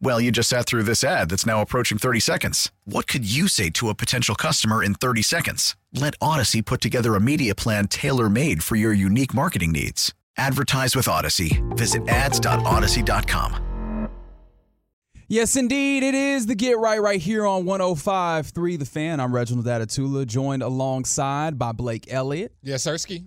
Well, you just sat through this ad that's now approaching 30 seconds. What could you say to a potential customer in 30 seconds? Let Odyssey put together a media plan tailor made for your unique marketing needs. Advertise with Odyssey. Visit ads.odyssey.com. Yes, indeed. It is the Get Right right here on 105.3 The Fan. I'm Reginald Adetula, joined alongside by Blake Elliott. Yes, Ersky.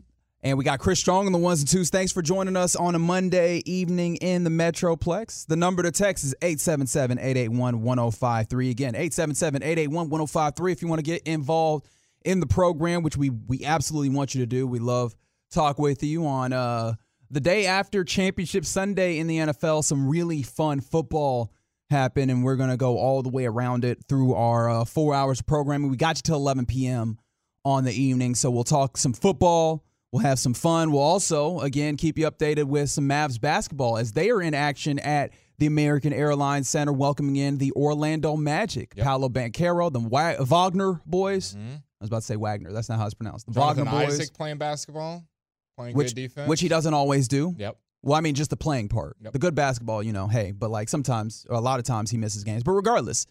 And we got Chris Strong on the ones and twos. Thanks for joining us on a Monday evening in the Metroplex. The number to text is 877 881 1053. Again, 877 881 1053 if you want to get involved in the program, which we, we absolutely want you to do. We love talk with you on uh, the day after Championship Sunday in the NFL. Some really fun football happened, and we're going to go all the way around it through our uh, four hours of programming. We got you till 11 p.m. on the evening, so we'll talk some football We'll have some fun. We'll also, again, keep you updated with some Mavs basketball as they are in action at the American Airlines Center, welcoming in the Orlando Magic. Yep. Paolo Banchero, the Wagner boys. Mm-hmm. I was about to say Wagner. That's not how it's pronounced. The Jonathan Wagner boys. Isaac playing basketball, playing which, good defense. Which he doesn't always do. Yep. Well, I mean, just the playing part. Yep. The good basketball, you know, hey, but like sometimes, or a lot of times, he misses games. But regardless,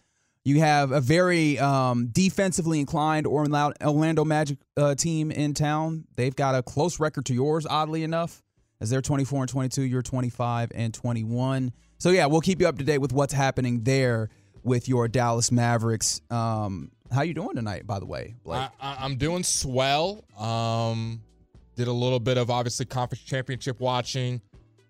you have a very um, defensively inclined Orlando Magic uh, team in town. They've got a close record to yours, oddly enough, as they're 24 and 22. You're 25 and 21. So yeah, we'll keep you up to date with what's happening there with your Dallas Mavericks. Um, how you doing tonight, by the way, Blake? I, am doing swell. Um, did a little bit of obviously conference championship watching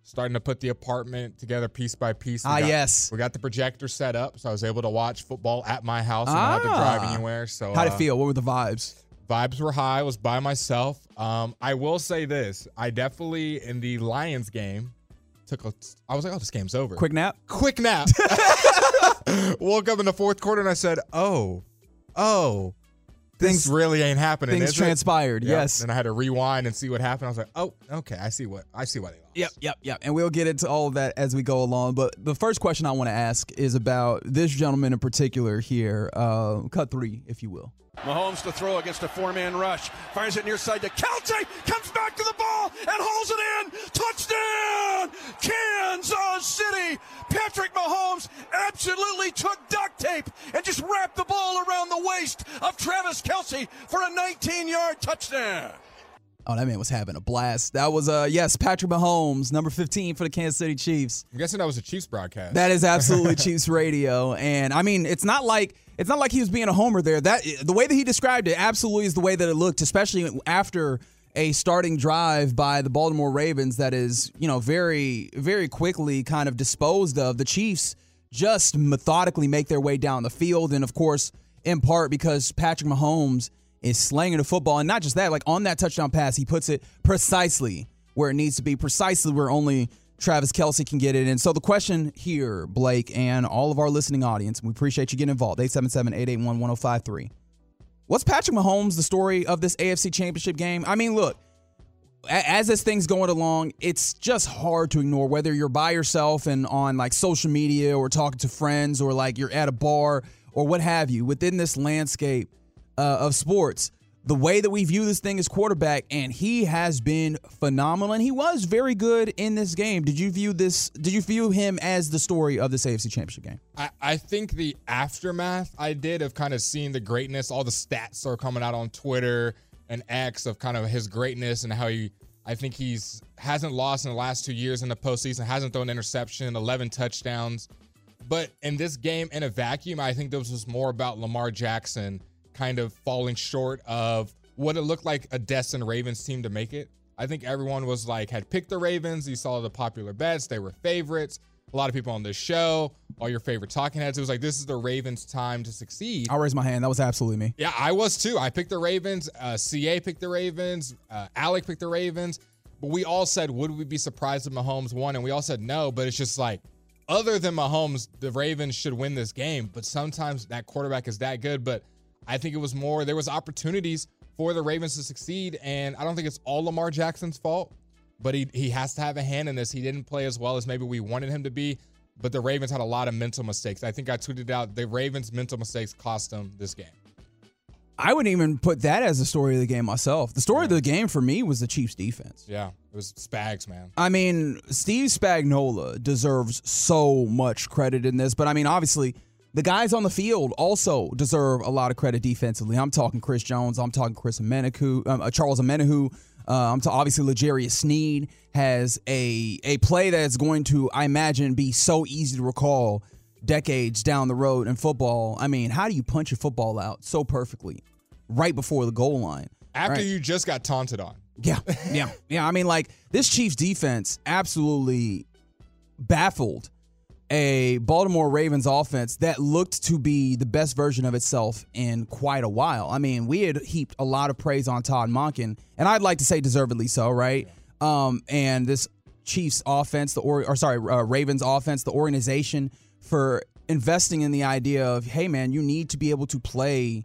starting to put the apartment together piece by piece. We ah, got, yes. We got the projector set up, so I was able to watch football at my house and ah. not have to drive ah. anywhere. So how did uh, it feel? What were the vibes? Vibes were high. I was by myself. Um, I will say this: I definitely in the Lions game took a. I was like, "Oh, this game's over." Quick nap. Quick nap. Woke up in the fourth quarter and I said, "Oh, oh." things this really ain't happening. Things transpired. Yep. Yes. And I had to rewind and see what happened. I was like, oh, okay, I see what I see why they. Yep, yep, yep. And we'll get into all of that as we go along. But the first question I want to ask is about this gentleman in particular here. Uh, cut three, if you will. Mahomes to throw against a four-man rush. Fires it near side to Kelce. Comes back to the ball and holds it in. Touchdown! Kansas City. Patrick Mahomes absolutely took duct tape and just wrapped the ball around the waist of Travis Kelce for a 19-yard touchdown. Oh, that man was having a blast. That was uh yes, Patrick Mahomes, number 15 for the Kansas City Chiefs. I'm guessing that was a Chiefs broadcast. That is absolutely Chiefs radio. And I mean, it's not like it's not like he was being a homer there. That the way that he described it absolutely is the way that it looked, especially after a starting drive by the Baltimore Ravens that is, you know, very very quickly kind of disposed of. The Chiefs just methodically make their way down the field and of course, in part because Patrick Mahomes is slanging the football and not just that, like on that touchdown pass, he puts it precisely where it needs to be, precisely where only Travis Kelce can get it. And so the question here, Blake, and all of our listening audience, we appreciate you getting involved. 877 881 1053. What's Patrick Mahomes, the story of this AFC championship game? I mean, look, as this thing's going along, it's just hard to ignore whether you're by yourself and on like social media or talking to friends or like you're at a bar or what have you within this landscape uh, of sports the way that we view this thing is quarterback, and he has been phenomenal, and he was very good in this game. Did you view this? Did you view him as the story of this AFC Championship game? I, I think the aftermath I did of kind of seeing the greatness, all the stats are coming out on Twitter and X of kind of his greatness and how he. I think he's hasn't lost in the last two years in the postseason, hasn't thrown an interception, 11 touchdowns. But in this game, in a vacuum, I think this was more about Lamar Jackson kind of falling short of what it looked like a destined Ravens team to make it. I think everyone was like had picked the Ravens. You saw the popular bets; they were favorites. A lot of people on this show, all your favorite talking heads. It was like this is the Ravens' time to succeed. I'll raise my hand. That was absolutely me. Yeah, I was too. I picked the Ravens. Uh, CA picked the Ravens. Uh, Alec picked the Ravens. But we all said, would we be surprised if Mahomes won? And we all said no. But it's just like, other than Mahomes, the Ravens should win this game. But sometimes that quarterback is that good. But I think it was more, there was opportunities for the Ravens to succeed. And I don't think it's all Lamar Jackson's fault, but he, he has to have a hand in this. He didn't play as well as maybe we wanted him to be. But the Ravens had a lot of mental mistakes. I think I tweeted out the Ravens' mental mistakes cost them this game. I wouldn't even put that as the story of the game myself. The story of the game for me was the Chiefs defense. Yeah, it was Spags, man. I mean, Steve Spagnuolo deserves so much credit in this, but I mean, obviously, the guys on the field also deserve a lot of credit defensively. I'm talking Chris Jones. I'm talking Chris Omenihu, um, uh, Charles Omenihu. Uh, I'm to obviously L'Jarius Sneed has a a play that's going to, I imagine, be so easy to recall decades down the road in football. I mean, how do you punch a football out so perfectly right before the goal line? After right? you just got taunted on. Yeah, yeah, yeah. I mean, like this Chiefs defense absolutely baffled a Baltimore Ravens offense that looked to be the best version of itself in quite a while. I mean, we had heaped a lot of praise on Todd Monken, and I'd like to say deservedly so, right? Um, and this Chiefs offense, the or, or sorry, uh, Ravens offense, the organization for investing in the idea of, hey man, you need to be able to play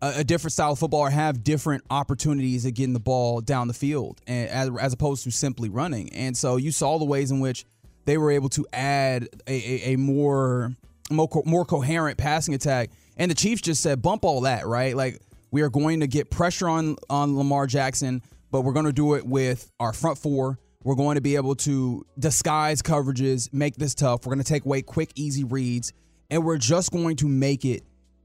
a, a different style of football or have different opportunities of getting the ball down the field, and, as, as opposed to simply running. And so you saw the ways in which they were able to add a, a, a more, more more coherent passing attack. And the Chiefs just said, bump all that, right? Like we are going to get pressure on on Lamar Jackson, but we're going to do it with our front four. We're going to be able to disguise coverages, make this tough. We're going to take away quick, easy reads, and we're just going to make it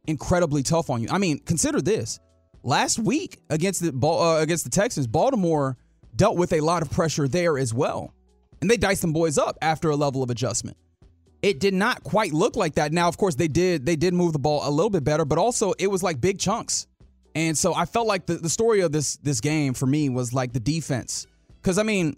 incredibly tough on you. I mean, consider this: last week against the uh, against the Texans, Baltimore dealt with a lot of pressure there as well and they diced them boys up after a level of adjustment. It did not quite look like that. Now, of course, they did they did move the ball a little bit better, but also it was like big chunks. And so I felt like the, the story of this this game for me was like the defense. Because I mean,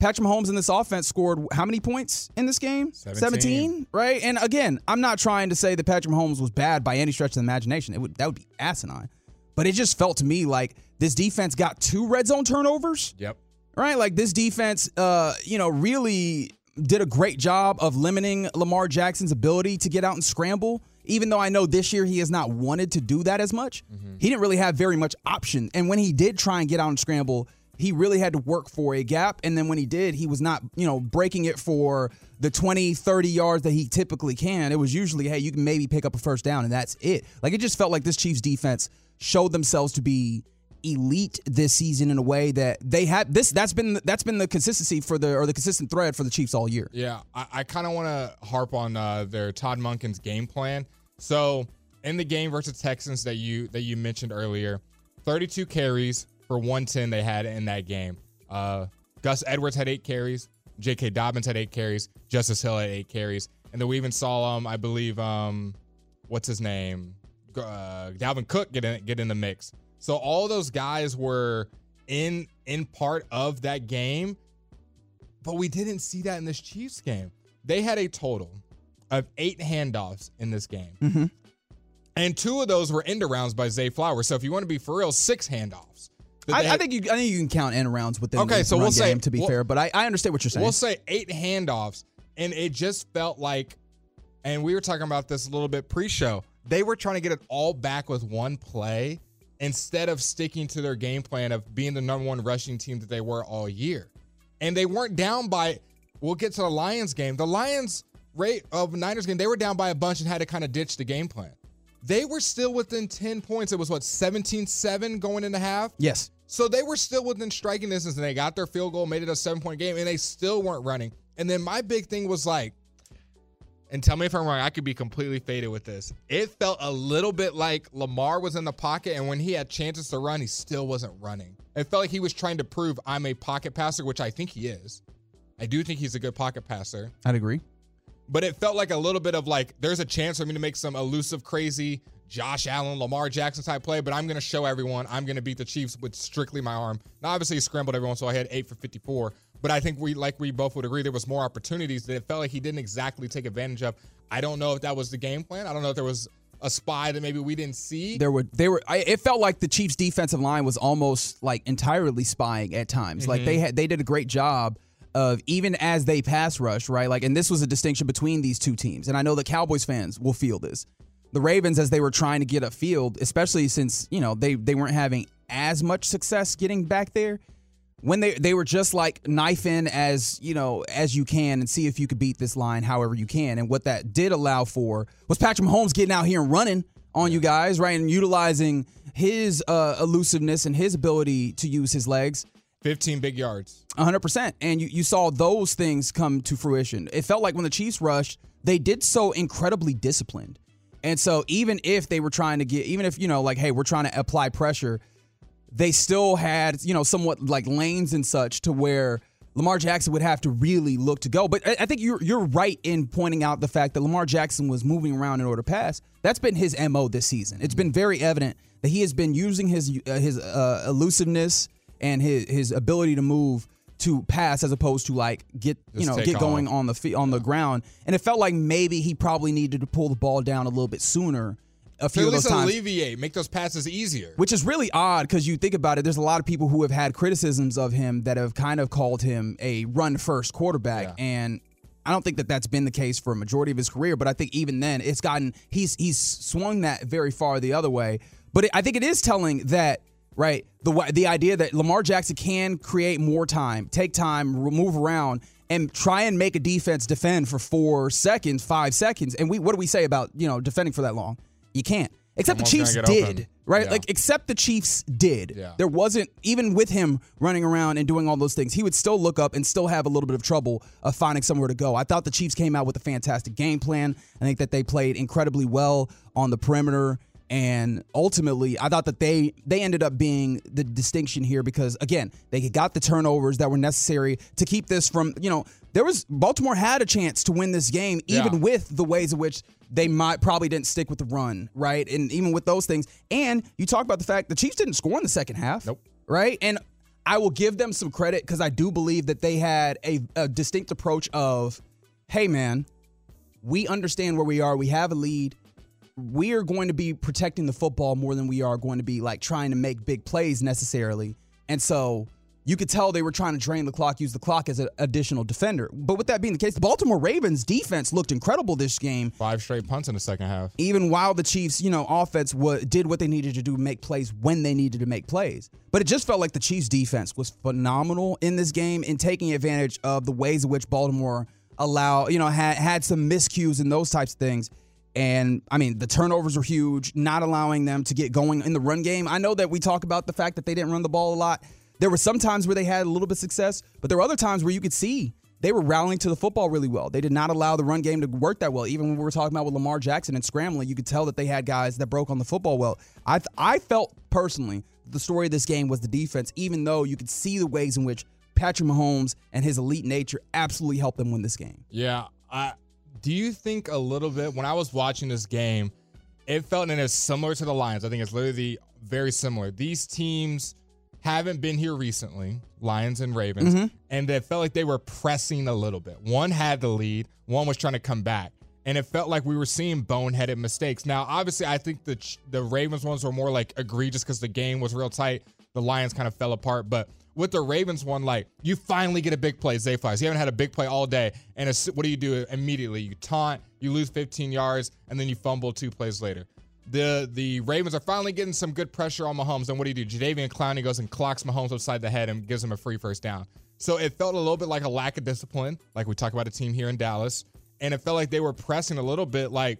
Patrick Mahomes in this offense scored how many points in this game? 17. 17, right? And again, I'm not trying to say that Patrick Mahomes was bad by any stretch of the imagination. It would that would be asinine. But it just felt to me like this defense got two red zone turnovers. Yep right? Like this defense, uh, you know, really did a great job of limiting Lamar Jackson's ability to get out and scramble. Even though I know this year he has not wanted to do that as much, mm-hmm. he didn't really have very much option. And when he did try and get out and scramble, he really had to work for a gap. And then when he did, he was not, you know, breaking it for the 20, 30 yards that he typically can. It was usually, hey, you can maybe pick up a first down and that's it. Like it just felt like this Chiefs defense showed themselves to be elite this season in a way that they had this that's been that's been the consistency for the or the consistent thread for the Chiefs all year. Yeah, I, I kind of want to harp on uh, their Todd Monken's game plan. So in the game versus Texans that you that you mentioned earlier, 32 carries for 110 they had in that game. Uh, Gus Edwards had eight carries. J.K. Dobbins had eight carries. Justice Hill had eight carries, and then we even saw um I believe um what's his name uh, Dalvin Cook get in get in the mix. So all those guys were in in part of that game, but we didn't see that in this Chiefs game. They had a total of eight handoffs in this game. Mm-hmm. And two of those were end rounds by Zay Flowers. So if you want to be for real, six handoffs. I, I, think you I think you can count end rounds within okay, the so we'll say, to be we'll, fair, but I, I understand what you're saying. We'll say eight handoffs, and it just felt like, and we were talking about this a little bit pre-show. They were trying to get it all back with one play, instead of sticking to their game plan of being the number one rushing team that they were all year. And they weren't down by, we'll get to the Lions game. The Lions rate of Niners game, they were down by a bunch and had to kind of ditch the game plan. They were still within 10 points. It was what, 17 7 going into half? Yes. So they were still within striking distance and they got their field goal, made it a seven point game, and they still weren't running. And then my big thing was like, and tell me if I'm wrong, I could be completely faded with this. It felt a little bit like Lamar was in the pocket, and when he had chances to run, he still wasn't running. It felt like he was trying to prove I'm a pocket passer, which I think he is. I do think he's a good pocket passer. I'd agree. But it felt like a little bit of like, there's a chance for me to make some elusive, crazy Josh Allen, Lamar Jackson type play, but I'm going to show everyone I'm going to beat the Chiefs with strictly my arm. Now, obviously, he scrambled everyone, so I had eight for 54. But I think we, like we both would agree, there was more opportunities that it felt like he didn't exactly take advantage of. I don't know if that was the game plan. I don't know if there was a spy that maybe we didn't see. There were they were. I, it felt like the Chiefs' defensive line was almost like entirely spying at times. Mm-hmm. Like they had they did a great job of even as they pass rush, right? Like, and this was a distinction between these two teams. And I know the Cowboys fans will feel this. The Ravens, as they were trying to get a field, especially since you know they they weren't having as much success getting back there, when they they were just like knife in as you know as you can and see if you could beat this line however you can. And what that did allow for was Patrick Mahomes getting out here and running on you guys, right, and utilizing his uh, elusiveness and his ability to use his legs 15 big yards. 100%. And you, you saw those things come to fruition. It felt like when the Chiefs rushed, they did so incredibly disciplined. And so even if they were trying to get, even if, you know, like, hey, we're trying to apply pressure, they still had, you know, somewhat like lanes and such to where Lamar Jackson would have to really look to go. But I think you're you're right in pointing out the fact that Lamar Jackson was moving around in order to pass. That's been his mo this season. It's been very evident that he has been using his uh, his uh, elusiveness and his his ability to move to pass as opposed to like get you know get going on the feet on yeah. the ground. And it felt like maybe he probably needed to pull the ball down a little bit sooner. A few so of those times, alleviate, make those passes easier. Which is really odd because you think about it. There's a lot of people who have had criticisms of him that have kind of called him a run first quarterback, yeah. and I don't think that that's been the case for a majority of his career. But I think even then, it's gotten he's he's swung that very far the other way. But it, I think it is telling that right? The the idea that Lamar Jackson can create more time, take time, move around, and try and make a defense defend for four seconds, five seconds. And we what do we say about you know defending for that long? You can't. Except the Chiefs did, open. right? Yeah. Like except the Chiefs did. Yeah. There wasn't even with him running around and doing all those things, he would still look up and still have a little bit of trouble of finding somewhere to go. I thought the Chiefs came out with a fantastic game plan. I think that they played incredibly well on the perimeter and ultimately i thought that they they ended up being the distinction here because again they got the turnovers that were necessary to keep this from you know there was baltimore had a chance to win this game even yeah. with the ways in which they might probably didn't stick with the run right? And even with those things. And you talk about the fact the chiefs didn't score in the second half. Nope. Right? And i will give them some credit because i do believe that they had a, a distinct approach of hey man we understand where we are. We have a lead. We are going to be protecting the football more than we are going to be like trying to make big plays necessarily. And so you could tell they were trying to drain the clock, use the clock as an additional defender. But with that being the case, the Baltimore Ravens defense looked incredible this game. Five straight punts in the second half. Even while the Chiefs, you know, offense did what they needed to do, make plays when they needed to make plays. But it just felt like the Chiefs defense was phenomenal in this game in taking advantage of the ways in which Baltimore allow, you know, had had some miscues and those types of things. And I mean, the turnovers were huge, not allowing them to get going in the run game. I know that we talk about the fact that they didn't run the ball a lot. There were some times where they had a little bit of success, but there were other times where you could see they were rallying to the football really well. They did not allow the run game to work that well. Even when we were talking about with Lamar Jackson and scrambling, you could tell that they had guys that broke on the football well. I I felt personally the story of this game was the defense, even though you could see the ways in which Patrick Mahomes and his elite nature absolutely helped them win this game. Yeah, I do you think a little bit when I was watching this game, it felt and it's similar to the Lions. I think it's literally very similar. These teams haven't been here recently, Lions and Ravens, mm-hmm. and it felt like they were pressing a little bit. One had the lead, one was trying to come back. And it felt like we were seeing boneheaded mistakes. Now, obviously, I think the the Ravens ones were more like egregious because the game was real tight. The Lions kind of fell apart, but with the Ravens one, like you finally get a big play, Zay Flowers. You haven't had a big play all day, and what do you do immediately? You taunt, you lose 15 yards, and then you fumble two plays later. The the Ravens are finally getting some good pressure on Mahomes, and what do you do? Jadeveon Clowney goes and clocks Mahomes upside the head and gives him a free first down. So it felt a little bit like a lack of discipline, like we talk about a team here in Dallas, and it felt like they were pressing a little bit. Like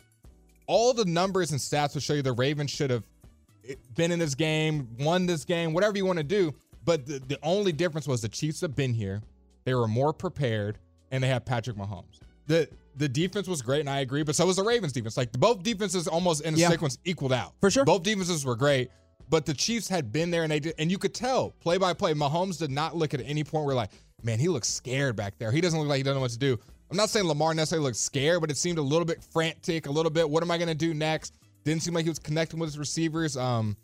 all the numbers and stats will show you the Ravens should have been in this game, won this game, whatever you want to do. But the, the only difference was the Chiefs have been here. They were more prepared, and they have Patrick Mahomes. The the defense was great, and I agree, but so was the Ravens defense. Like both defenses almost in a yeah. sequence equaled out. For sure. Both defenses were great, but the Chiefs had been there and they did and you could tell play by play. Mahomes did not look at any point where like, man, he looks scared back there. He doesn't look like he doesn't know what to do. I'm not saying Lamar necessarily looked scared, but it seemed a little bit frantic, a little bit, what am I gonna do next? Didn't seem like he was connecting with his receivers. Um,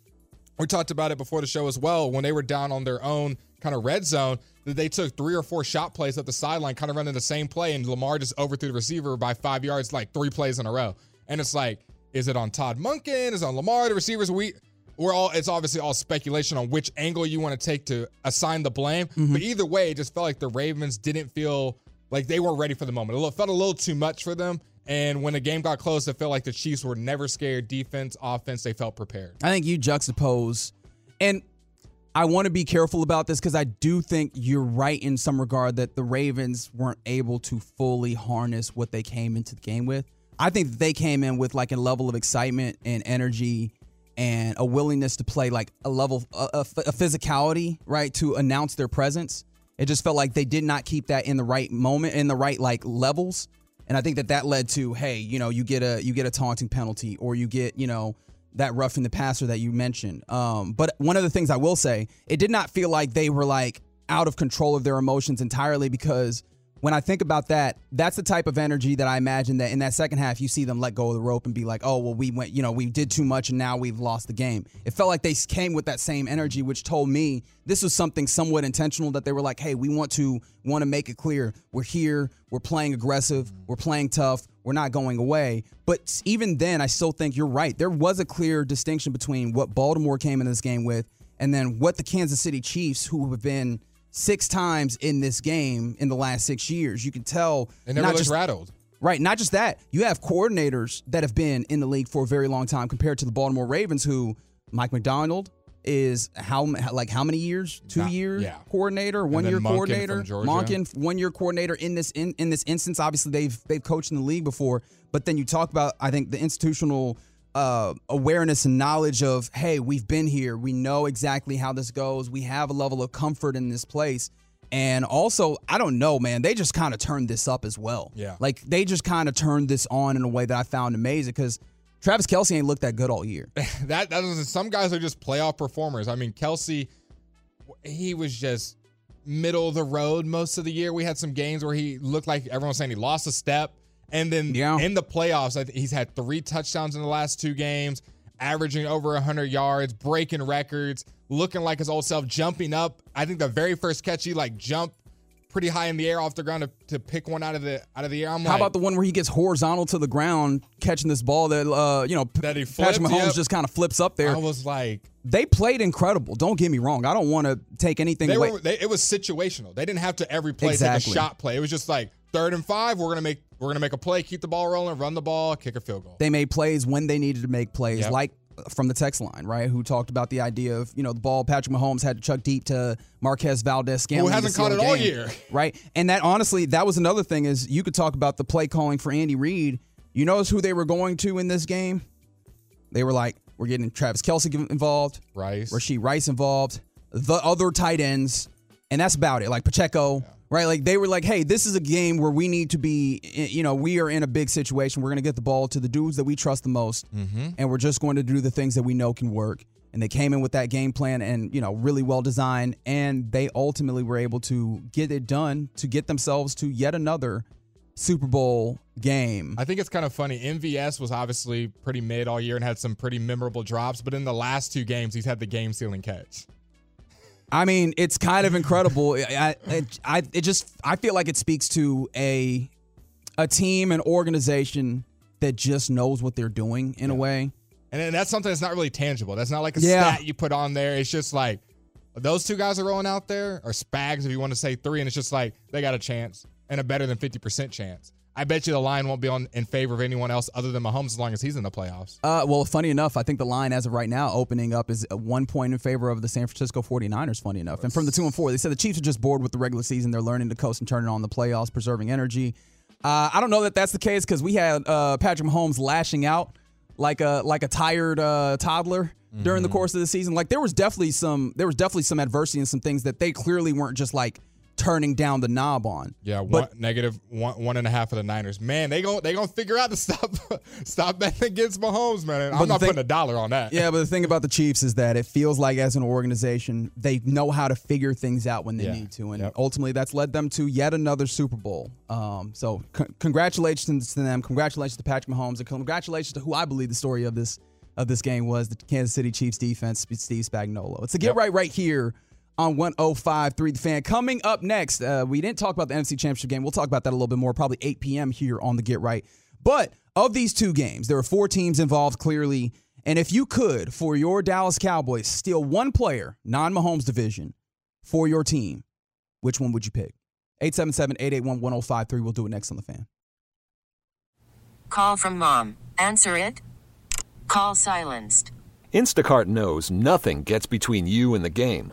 we talked about it before the show as well. When they were down on their own kind of red zone, that they took three or four shot plays at the sideline, kind of running the same play, and Lamar just overthrew the receiver by five yards, like three plays in a row. And it's like, is it on Todd Monken? Is it on Lamar? The receivers we we're all it's obviously all speculation on which angle you want to take to assign the blame. Mm-hmm. But either way, it just felt like the Ravens didn't feel like they weren't ready for the moment. It felt a little too much for them. And when the game got close, it felt like the Chiefs were never scared. Defense, offense, they felt prepared. I think you juxtapose, and I want to be careful about this because I do think you're right in some regard that the Ravens weren't able to fully harness what they came into the game with. I think they came in with like a level of excitement and energy and a willingness to play like a level a, a, a physicality, right, to announce their presence. It just felt like they did not keep that in the right moment, in the right like levels. And I think that that led to, hey, you know, you get a you get a taunting penalty, or you get, you know, that roughing the passer that you mentioned. Um, but one of the things I will say, it did not feel like they were like out of control of their emotions entirely because when I think about that, that's the type of energy that I imagine that in that second half, you see them let go of the rope and be like, oh, well, we went, you know, we did too much and now we've lost the game. It felt like they came with that same energy, which told me this was something somewhat intentional that they were like, hey, we want to want to make it clear we're here, we're playing aggressive, we're playing tough, we're not going away. But even then, I still think you're right. There was a clear distinction between what Baltimore came in this game with and then what the Kansas City Chiefs, who have been six times in this game in the last six years. You can tell. And never not just rattled. Right. Not just that. You have coordinators that have been in the league for a very long time compared to the Baltimore Ravens, who Mike Macdonald is how like how many years? Two Not, year yeah. coordinator, one year Monken coordinator. Monken, one year coordinator in this in, in this instance. Obviously, they've they've coached in the league before, but then you talk about I think the institutional uh, awareness and knowledge of, hey, we've been here. We know exactly how this goes. We have a level of comfort in this place. And also, I don't know, man, they just kind of turned this up as well. Yeah. Like they just kind of turned this on in a way that I found amazing because Travis Kelce ain't looked that good all year. that, that was, some guys are just playoff performers. I mean, Kelce, he was just middle of the road most of the year. We had some games where he looked like everyone was saying he lost a step. And then yeah. in the playoffs, he's had three touchdowns in the last two games, averaging over 100 yards, breaking records, looking like his old self, jumping up. I think the very first catch, he like jumped pretty high in the air off the ground to, to pick one out of the out of the air. I'm How like, about the one where he gets horizontal to the ground catching this ball that uh you know that he flipped, Patrick Mahomes yep. just kind of flips up there. I was like, they played incredible. Don't get me wrong. I don't want to take anything they away. Were, they, it was situational. They didn't have to every play exactly. take a shot play. It was just like third and five. We're gonna make we're gonna make a play, keep the ball rolling, run the ball, kick a field goal. They made plays when they needed to make plays, yep. like uh, from the text line, right? Who talked about the idea of you know the ball Patrick Mahomes had to chuck deep to Marquez Valdes-Scantling, who hasn't caught it game, all year, right? And that honestly, that was another thing is you could talk about the play calling for Andy Reid. You notice who they were going to in this game? They were like, we're getting Travis Kelce involved, Rice, Rashee Rice involved, the other tight ends, and that's about it. Like Pacheco. Yeah right? Like they were like, hey, this is a game where we need to be, you know, we are in a big situation. We're going to get the ball to the dudes that we trust the most, mm-hmm. and we're just going to do the things that we know can work. And they came in with that game plan and, you know, really well designed. And they ultimately were able to get it done to get themselves to yet another Super Bowl game. I think it's kind of funny. MVS was obviously pretty mid all year and had some pretty memorable drops, but in the last two games, he's had the game sealing catch. I mean, it's kind of incredible. I, it, I, it just, I feel like it speaks to a, a team, an organization that just knows what they're doing in yeah. a way. And then that's something that's not really tangible. That's not like a yeah. stat you put on there. It's just like those two guys are rolling out there, or Spags, if you want to say three, and it's just like they got a chance and a better than 50% chance. I bet you the line won't be on in favor of anyone else other than Mahomes as long as he's in the playoffs. Uh, well, funny enough, I think the line as of right now opening up is one point in favor of the San Francisco 49ers, funny enough. And from the 2 and 4, they said the Chiefs are just bored with the regular season. They're learning to coast and turn it on the playoffs, preserving energy. Uh, I don't know that that's the case because we had uh, Patrick Mahomes lashing out like a like a tired uh, toddler during mm-hmm. the course of the season. Like there was definitely some there was definitely some adversity and some things that they clearly weren't just like turning down the knob on. Yeah, one, negative one one and a half of the Niners. Man, they going they gonna figure out to stop stop betting against Mahomes, man. I'm not thing, putting a dollar on that. Yeah, but the thing about the Chiefs is that it feels like as an organization they know how to figure things out when they yeah. need to, and yep. ultimately that's led them to yet another Super Bowl. Um, so c- congratulations to them, congratulations to Patrick Mahomes, and congratulations to who I believe the story of this of this game was the Kansas City Chiefs defense, Steve Spagnuolo. It's a get right right here on 105.3 The Fan. Coming up next, uh, we didn't talk about the NFC Championship game. We'll talk about that a little bit more, probably 8 p.m. here on the Get Right. But of these two games, there are four teams involved clearly. And if you could, for your Dallas Cowboys, steal one player, non Mahomes division, for your team, which one would you pick? 877 881 1053. We'll do it next on the fan. Call from mom. Answer it. Call silenced. Instacart knows nothing gets between you and the game.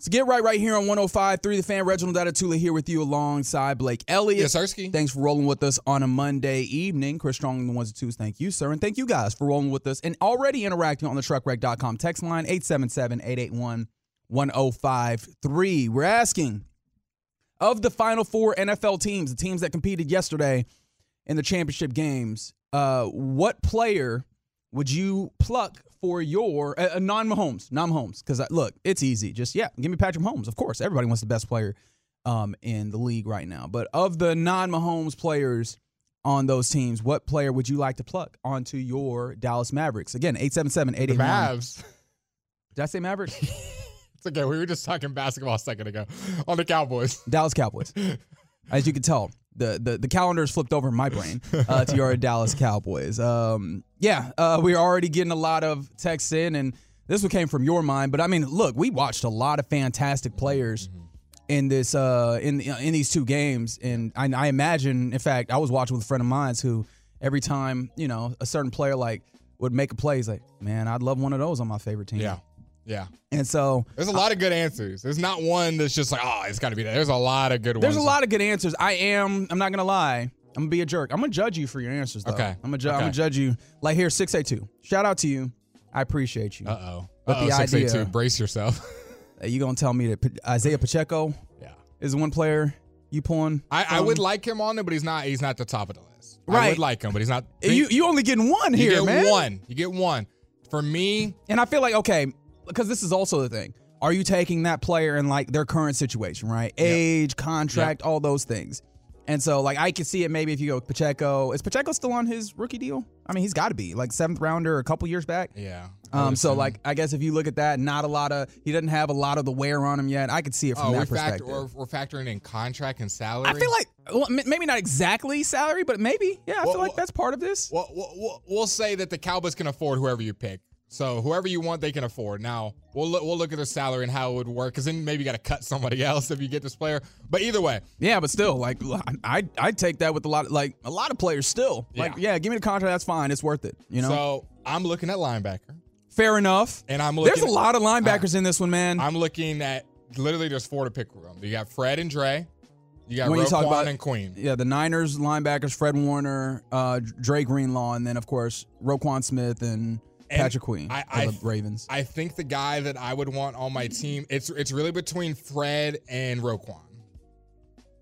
So get right right here on one hundred five 105.3 The Fan. Reginald Adetula here with you alongside Blake Elliott. Yes, Sirski. Thanks for rolling with us on a Monday evening. Chris Strong and the ones and twos. Thank you, sir. And thank you guys for rolling with us and already interacting on the truckwreck.com text line 877-881-1053. We're asking of the final four NFL teams, the teams that competed yesterday in the championship games, uh, what player would you pluck for your uh, non Mahomes, non Mahomes? Because look, it's easy. Just yeah, give me Patrick Mahomes. Of course, everybody wants the best player um, in the league right now. But of the non Mahomes players on those teams, what player would you like to pluck onto your Dallas Mavericks? Again, 877 The 881. Mavs. Did I say Mavericks? It's okay. We were just talking basketball a second ago on the Cowboys. Dallas Cowboys. As you can tell, the the, the calendar is flipped over in my brain uh, to your Dallas Cowboys. Um, yeah, uh, we're already getting a lot of texts in, and this one came from your mind. But I mean, look, we watched a lot of fantastic players in this uh, in in these two games, and I, I imagine, in fact, I was watching with a friend of mine who every time you know a certain player like would make a play, he's like, man, I'd love one of those on my favorite team. Yeah. Yeah. and so There's a lot of good answers. There's not one that's just like, oh, it's got to be that. There's a lot of good ones. There's a lot of good answers. I am. I'm not gonna lie. I'm gonna be a jerk. I'm gonna judge you for your answers, though. Okay. I'm gonna, ju- Okay. gonna judge you. Like here, six eight two. Shout out to you. I appreciate you. Uh oh. But the Six eight two. idea- Brace yourself. You gonna tell me that P- Isaiah Pacheco yeah. is one player you pulling? I, I would like him on there, but he's not. He's not the top of the list. I Right. would like him, but he's not. You you only getting one here, You get man. one. You get one. For me, And I feel like okay, because this is also the thing. Are you taking that player in like their current situation, right? Age, contract, all those things. And so, like, I could see it maybe if you go with Pacheco. Is Pacheco still on his rookie deal? I mean, he's got to be like seventh rounder a couple years back. yeah. Um, so like I guess if you look at that, not a lot of he doesn't have a lot of the wear on him yet. I could see it from oh, that we factor, perspective. we're, we're factoring in contract and salary. I feel like well, m- maybe not exactly salary, but maybe yeah. I Well, feel like well- that's part of this. We'll, we'll say that the Cowboys can afford whoever you pick. So whoever you want, they can afford. Now we'll look, we'll look at their salary and how it would work, because then maybe you got to cut somebody else if you get this player. But either way, Yeah, but still, like I I take that with a lot of like a lot of players still. Like Yeah. yeah, give me the contract. That's fine. It's worth it. You know, so I'm looking at linebacker, fair enough. and I'm looking. There's a lot of linebackers in this one, man. I'm looking at literally there's four to pick from. You got Fred and Dre. You got When you talk Roquan about- and Queen. yeah, the Niners linebackers, Fred Warner, uh, Dre Greenlaw, and then of course Roquan Smith and, And Patrick Queen I- of I- the Ravens. I think the guy that I would want on my team, it's it's really between Fred and Roquan.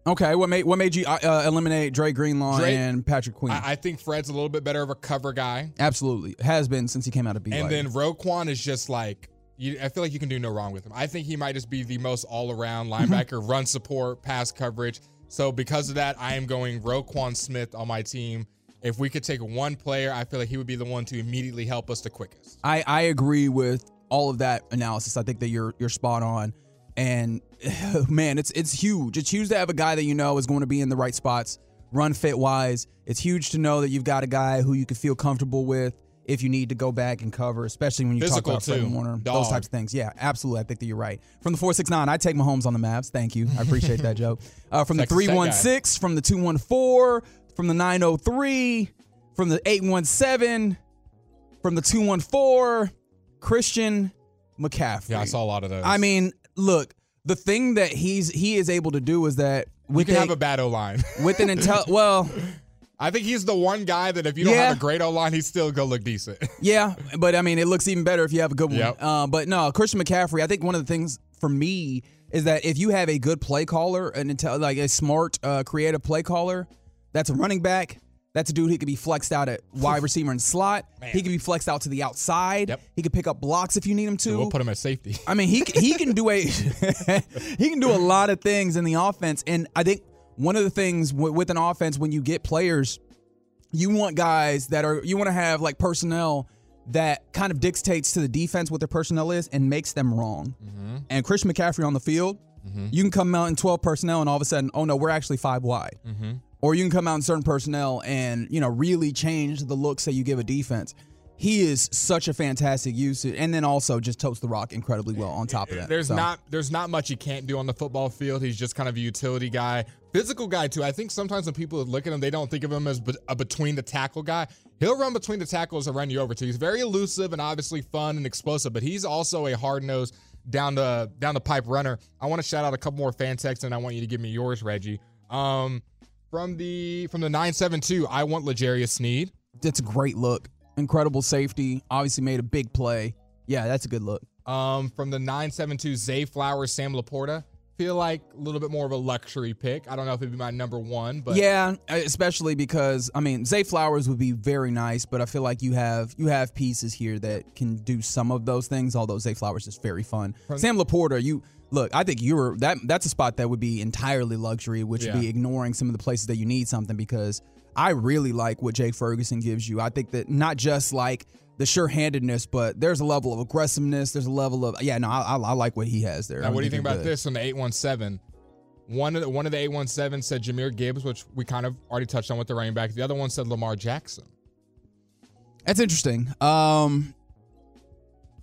Okay, what made what made you uh, uh, eliminate Dre Greenlaw Dre- and Patrick Queen? I, I think Fred's a little bit better of a cover guy. Absolutely, has been since he came out of BYU. And then Roquan is just like you, I feel like you can do no wrong with him. I think he might just be the most all-around Mm-hmm. linebacker, run support, pass coverage. So because of that, I am going Roquan Smith on my team. If we could take one player, I feel like he would be the one to immediately help us the quickest. I I agree with all of that analysis. I think that you're you're spot on. And man, it's it's huge. It's huge to have a guy that you know is going to be in the right spots, run fit wise. It's huge to know that you've got a guy who you can feel comfortable with if you need to go back and cover, especially when you Physical, talk about Fred. Warner, those types of things. Yeah, absolutely. I think that you're right. From the 469, I take Mahomes on the Mavs. Thank you. I appreciate that, Joe. Uh, from the Texas Tech guy. 316, from the 214, from the 903, from the 817, from the 214, Christian McCaffrey. Yeah, I saw a lot of those. I mean, look, the thing that he's he is able to do is that we can a, have a bad O line. with an intel well, I think he's the one guy that if you don't Yeah. have a great O line, he's still gonna look decent. yeah, but I mean, it looks even better if you have a good one. Yep. Uh, but no, Christian McCaffrey. I think one of the things for me is that if you have a good play caller, an intel like a smart, uh, creative play caller, that's a running back. That's a dude who could be flexed out at wide receiver and slot. Man. He could be flexed out to the outside. Yep. He could pick up blocks if you need him to. we'll put him at safety. I mean, he he can do a he can do a lot of things in the offense, and I think one of the things w- with an offense when you get players, you want guys that are you want to have like personnel that kind of dictates to the defense what their personnel is and makes them wrong. Mm-hmm. And Christian McCaffrey on the field, mm-hmm. you can come out in twelve personnel and all of a sudden, oh no, we're actually five wide. Mm-hmm. Or you can come out in certain personnel and you know really change the looks that you give a defense. He is such a fantastic use, and then also just totes the rock incredibly well on top of that. There's So- not there's not much he can't do on the football field. He's just kind of a utility guy, physical guy too. I think sometimes when people look at him, they don't think of him as a between the tackle guy. He'll run between the tackles and run you over too. He's very elusive and obviously fun and explosive, but he's also a hard nosed down the down the pipe runner. I want to shout out a couple more fan texts, and I want you to give me yours, Reggie. Um, from the from the nine seven two, I want L'Jarius Sneed. That's a great look. Incredible safety. Obviously made a big play. Yeah, that's a good look. Um, from the 972 Zay Flowers, Sam LaPorta. Feel like a little bit more of a luxury pick. I don't know if it'd be my number one, but yeah, uh, especially because I mean Zay Flowers would be very nice, but I feel like you have you have pieces here that can do some of those things. Although Zay Flowers is very fun. Sam LaPorta, you look. I think you're that. That's a spot that would be entirely luxury, which would be ignoring some of the places that you need something because I really like what Jake Ferguson gives you. I think that not just like the sure-handedness, but there's a level of aggressiveness. There's a level of yeah. No, I, I, I like what he has there. Now, what do you think about good. this on the 817? One of the, one of the 817 said Jahmyr Gibbs, which we kind of already touched on with the running back. The other one said Lamar Jackson. That's interesting. Um,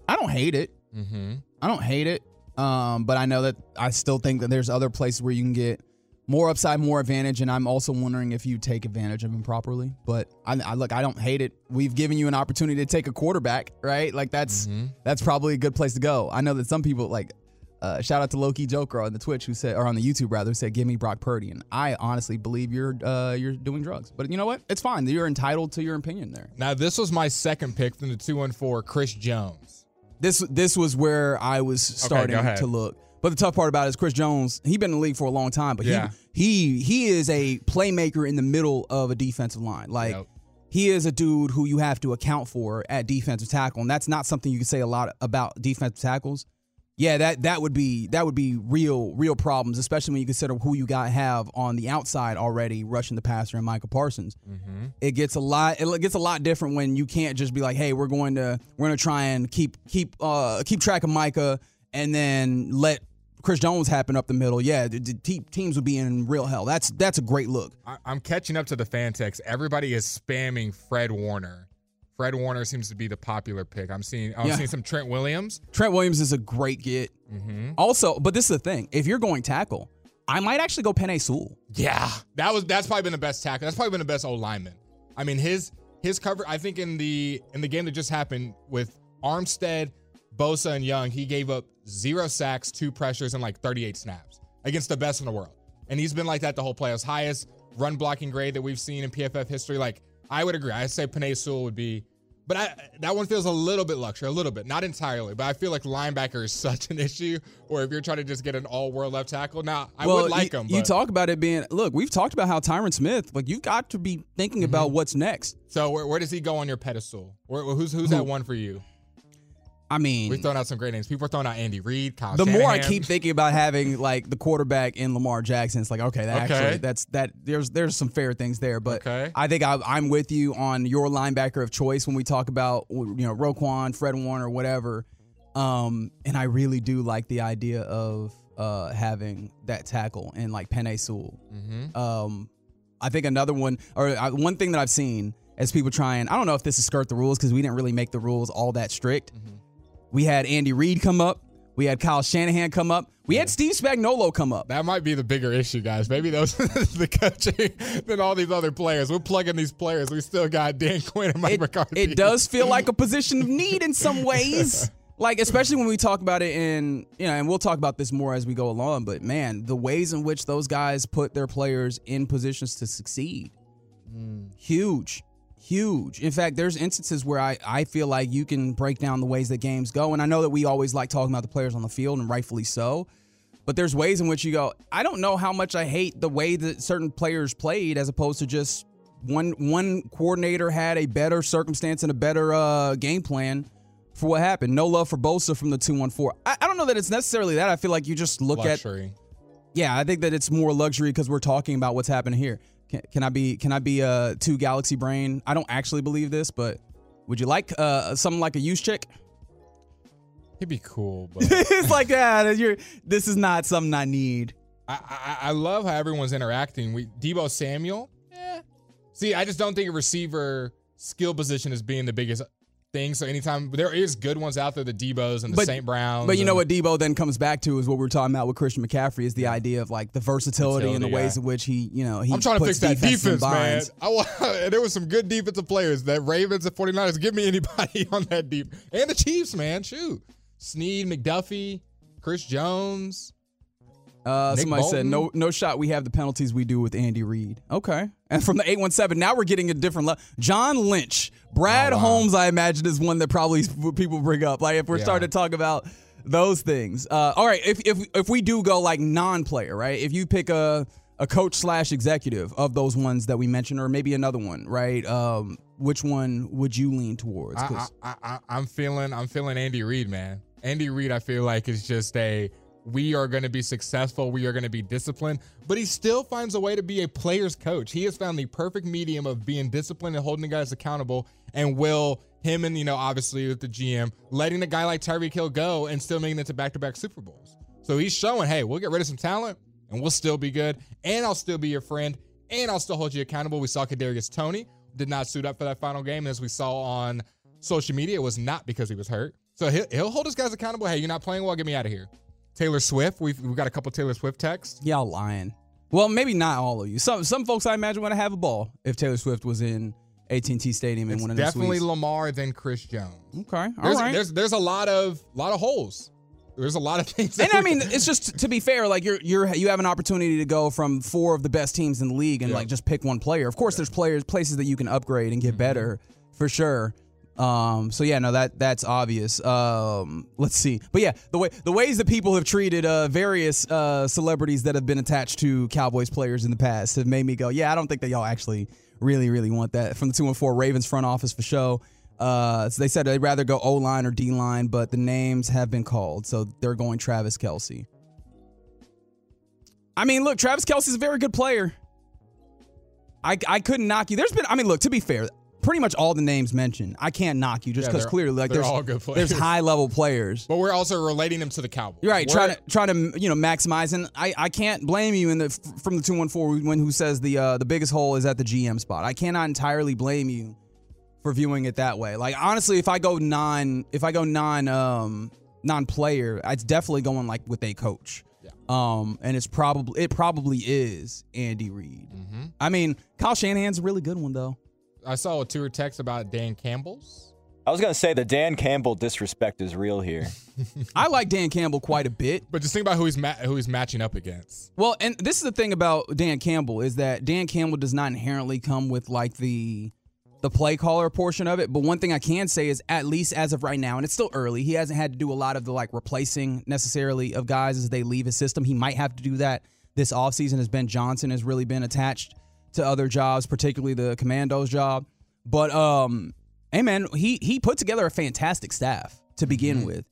I don't hate it. Mm-hmm. I don't hate it. Um, but I know that I still think that there's other places where you can get more upside, more advantage, and I'm also wondering if you take advantage of him properly. But I, I look, I don't hate it. We've given you an opportunity to take a quarterback, right? Like that's that's probably a good place to go. I know that some people like. Uh, shout out to Loki Joker on the Twitch who said, or on the YouTube rather, who said, "Give me Brock Purdy." And I honestly believe you're uh, you're doing drugs, but you know what? It's fine. You're entitled to your opinion there. Now, this was my second pick from the 214, Chris Jones. This this was where I was starting ahead. to look. But the tough part about it is Chris Jones. He's been in the league for a long time, but Yeah. he he he is a playmaker in the middle of a defensive line. Like Yep. he is a dude who you have to account for at defensive tackle, and that's not something you can say a lot about defensive tackles. Yeah, that that would be that would be real real problems, especially when you consider who you got have on the outside already rushing the passer and Michael Parsons. It gets a lot it gets a lot different when you can't just be like, hey, we're going to we're going to try and keep keep uh keep track of Micah and then let Chris Jones happen up the middle. Yeah, the, the te- teams would be in real hell. That's that's a great look. I, I'm catching up to the fan text. Everybody is spamming Fred Warner. Fred Warner seems to be the popular pick. I'm seeing I'm Yeah. seeing some Trent Williams. Trent Williams is a great get. Mm-hmm. Also, but this is the thing: if you're going tackle, I might actually go Penei Sewell. Yeah, that was that's probably been the best tackle. That's probably been the best old lineman. I mean, his his cover. I think in the in the game that just happened with Armstead, Bosa, and Young, he gave up zero sacks, two pressures, and like 38 snaps against the best in the world. And he's been like that the whole playoffs. Highest run blocking grade that we've seen in PFF history. Like I would agree. I say Penei Sewell would be. But I, that one feels a little bit luxury, a little bit, not entirely. But I feel like linebacker is such an issue. Or if you're trying to just get an all-world left tackle, now I would like you, him. you talk about it being look. We've talked about how Tyron Smith, like you've got to be thinking about mm-hmm. what's next. So where, where does he go on your pedestal? Where, who's who's that one for you? I mean, We've thrown out some great names. People are throwing out Andy Reid, Kyle the more I keep thinking about having like the quarterback in Lamar Jackson, it's like okay, that Okay. actually that's that there's there's some fair things there, but Okay. I think I, I'm with you on your linebacker of choice when we talk about you know Roquan, Fred Warner, whatever. Um, and I really do like the idea of uh having that tackle and like Penei Sewell. Mm-hmm. Um, I think another one or uh, one thing that I've seen as people trying, I don't know if this is skirt the rules because we didn't really make the rules all that strict. We had Andy Reid come up. We had Kyle Shanahan come up. We had Steve Spagnuolo come up. That might be the bigger issue, guys. Maybe those the coaching than all these other players. We're plugging these players. We still got Dan Quinn and Mike it, McCarthy. it does feel like a position of need in some ways. Like especially when we talk about it in you know, and we'll talk about this more as we go along. But man, the ways in which those guys put their players in positions to succeed, hmm. huge, huge. In fact, there's instances where I I feel like you can break down the ways that games go, and I know that we always like talking about the players on the field, and rightfully so. But there's ways in which you go. I don't know how much I hate the way that certain players played, as opposed to just one one coordinator had a better circumstance and a better uh, game plan for what happened. No love for Bosa from the two one four. I, I don't know that it's necessarily that. I feel like you just look at yeah. I think that it's more luxury because we're talking about what's happening here. Can, can I be can I be a two galaxy brain? I don't actually believe this, but would you like uh, something like a Juszczyk? It'd be cool, but it's like yeah, you're. This is not something I need. I, I I love how everyone's interacting. We Debo Samuel. Eh. See, I just don't think a receiver skill position is being the biggest thing. So anytime there is good ones out there, the Debos and the But- St. Browns. But you know what Debo then comes back to is what we are talking about with Christian McCaffrey is the idea of like the versatility and the Versatility, ways in which he, you know, he I'm trying to fix that defense man. binds. I there was some good defensive players. That Ravens and 49ers. Give me anybody on that deep. And the Chiefs, man. Shoot. Sneed, McDuffie, Chris Jones. Uh, somebody said no, no shot. We have the penalties we do with Andy Reid. Okay, and from the eight one seven, now we're getting a different level. John Lynch, Brad Oh, wow. Holmes, I imagine is one that probably people bring up. Like if we're Yeah. starting to talk about those things. Uh, all right, if if if we do go like non-player, right? If you pick a a coach slash executive of those ones that we mentioned, or maybe another one, right? Um, which one would you lean towards? I, I, I, I'm feeling, I'm feeling Andy Reid, man. Andy Reid, I feel like is just a. We are going to be successful. We are going to be disciplined, but he still finds a way to be a player's coach. He has found the perfect medium of being disciplined and holding the guys accountable. And will him and you know obviously with the GM letting a guy like Tyreek Hill go and still making it to back-to-back Super Bowls. So he's showing, hey, we'll get rid of some talent and we'll still be good, and I'll still be your friend, and I'll still hold you accountable. We saw Kadarius Toney did not suit up for that final game, and as we saw on social media, it was not because he was hurt. So he'll, he'll hold his guys accountable. Hey, you're not playing well, get me out of here. Taylor Swift, we've, we've got a couple Taylor Swift texts. Y'all lying. Well, maybe not all of you. Some some folks I imagine want to have a ball if Taylor Swift was in AT&T Stadium and one of the definitely. Lamar than Chris Jones. Okay, all There's, right. there's there's a lot of lot of holes. There's a lot of things. and I mean, it's just to be fair. Like you're you're you have an opportunity to go from four of the best teams in the league and Yeah. like just pick one player. Of course, there's players places that you can upgrade and get Mm-hmm. better for sure. Um, so yeah, no, that that's obvious. Um, let's see, but yeah, the way the ways that people have treated uh, various uh, celebrities that have been attached to Cowboys players in the past have made me go, yeah, I don't think that y'all actually really really want that from the two and four Ravens front office for show. Uh, so they said they'd rather go O line or D line, but the names have been called, so they're going Travis Kelce. I mean, look, Travis Kelce's a very good player. I I couldn't knock you. There's been, I mean, look, to be fair, pretty much all the names mentioned, I can't knock you just because they're- clearly, like, there's all good there's high level players. but we're also relating them to the Cowboys. Right, We're- trying to trying to you know maximize, and I, I can't blame you in the from the two one four when who says the uh, the biggest hole is at the GM spot. I cannot entirely blame you for viewing it that way. Like honestly, if I go non if I go non um non player, it's definitely going like with a coach. Um, and it's probably it probably is Andy Reid. Mm-hmm. I mean, Kyle Shanahan's a really good one though. I saw a tour text about Dan Campbell's. I was gonna say the Dan Campbell disrespect is real here. I like Dan Campbell quite a bit. But just think about who he's ma- who he's matching up against. Well, and this is the thing about Dan Campbell is that Dan Campbell does not inherently come with like the the play caller portion of it. But one thing I can say is at least as of right now, and it's still early, he hasn't had to do a lot of the like replacing necessarily of guys as they leave his system. He might have to do that this offseason as Ben Johnson has really been attached to other jobs, particularly the Commanders job. But um hey man, he he put together a fantastic staff to begin with.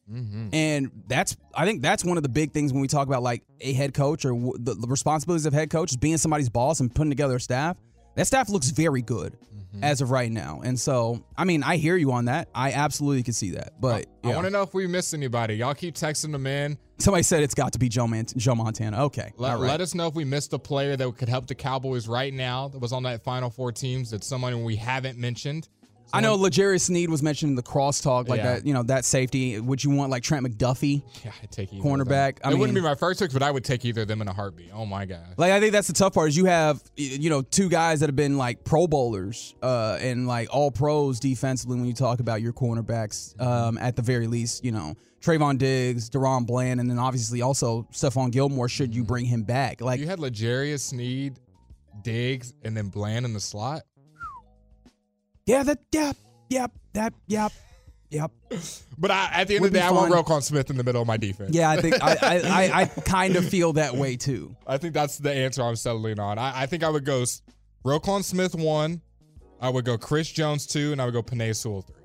And that's I think that's one of the big things when we talk about like a head coach or w- the, the responsibilities of head coach is being somebody's boss and putting together a staff. That staff looks very good Mm-hmm. as of right now. And so, I mean, I hear you on that. I absolutely can see that. But I yeah. want to know if we missed anybody. Y'all keep texting them in. somebody said it's got to be Joe, Man- Joe Montana. Okay. Let, right. let us know if we missed a player that could help the Cowboys right now that was on that Final Four teams. That's someone we haven't mentioned. I know L'Jarius Sneed was mentioned in the crosstalk, like Yeah. that, you know, that safety. Would you want like Trent McDuffie? Yeah, I'd take either of Cornerback. I it wouldn't be mean- my first pick, but I would take either of them in a heartbeat. Oh my god. Like I think that's the tough part is you have y- you know two guys that have been like Pro Bowlers uh, and like all pros defensively when you talk about your cornerbacks um, at the very least you know Trevon Diggs, DaRon Bland, and then obviously also Stephon Gilmore should you bring him back like you had L'Jarius Sneed, Diggs, and then Bland in the slot. Yeah that yeah yep, that yep. yep But I, at the end Would of the day, I want. Roquan Smith in the middle of my defense. yeah I think I I, I, I kind of feel that way too I think that's the answer I'm settling on. I, I think I would go Roquan Smith one, I would go Chris Jones two, and I would go Penei Sewell three.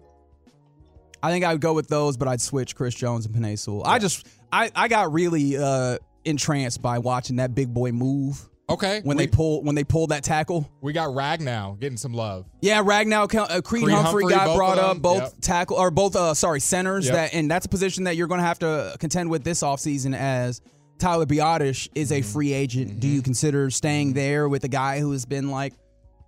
I think I would go with those, but I'd switch Chris Jones and Penei Sewell. I just I I got really uh entranced by watching that big boy move Okay. when we, they pull when they pulled that tackle. we got Ragnow getting some love. Yeah, Ragnow, uh, Creed, Creed Humphrey, Humphrey, got brought up. Both yep. tackle or both uh sorry centers Yep. that and that's a position that you're going to have to contend with this offseason as Tyler Biadasz is Mm-hmm. a free agent. Do you consider staying there with a guy who has been like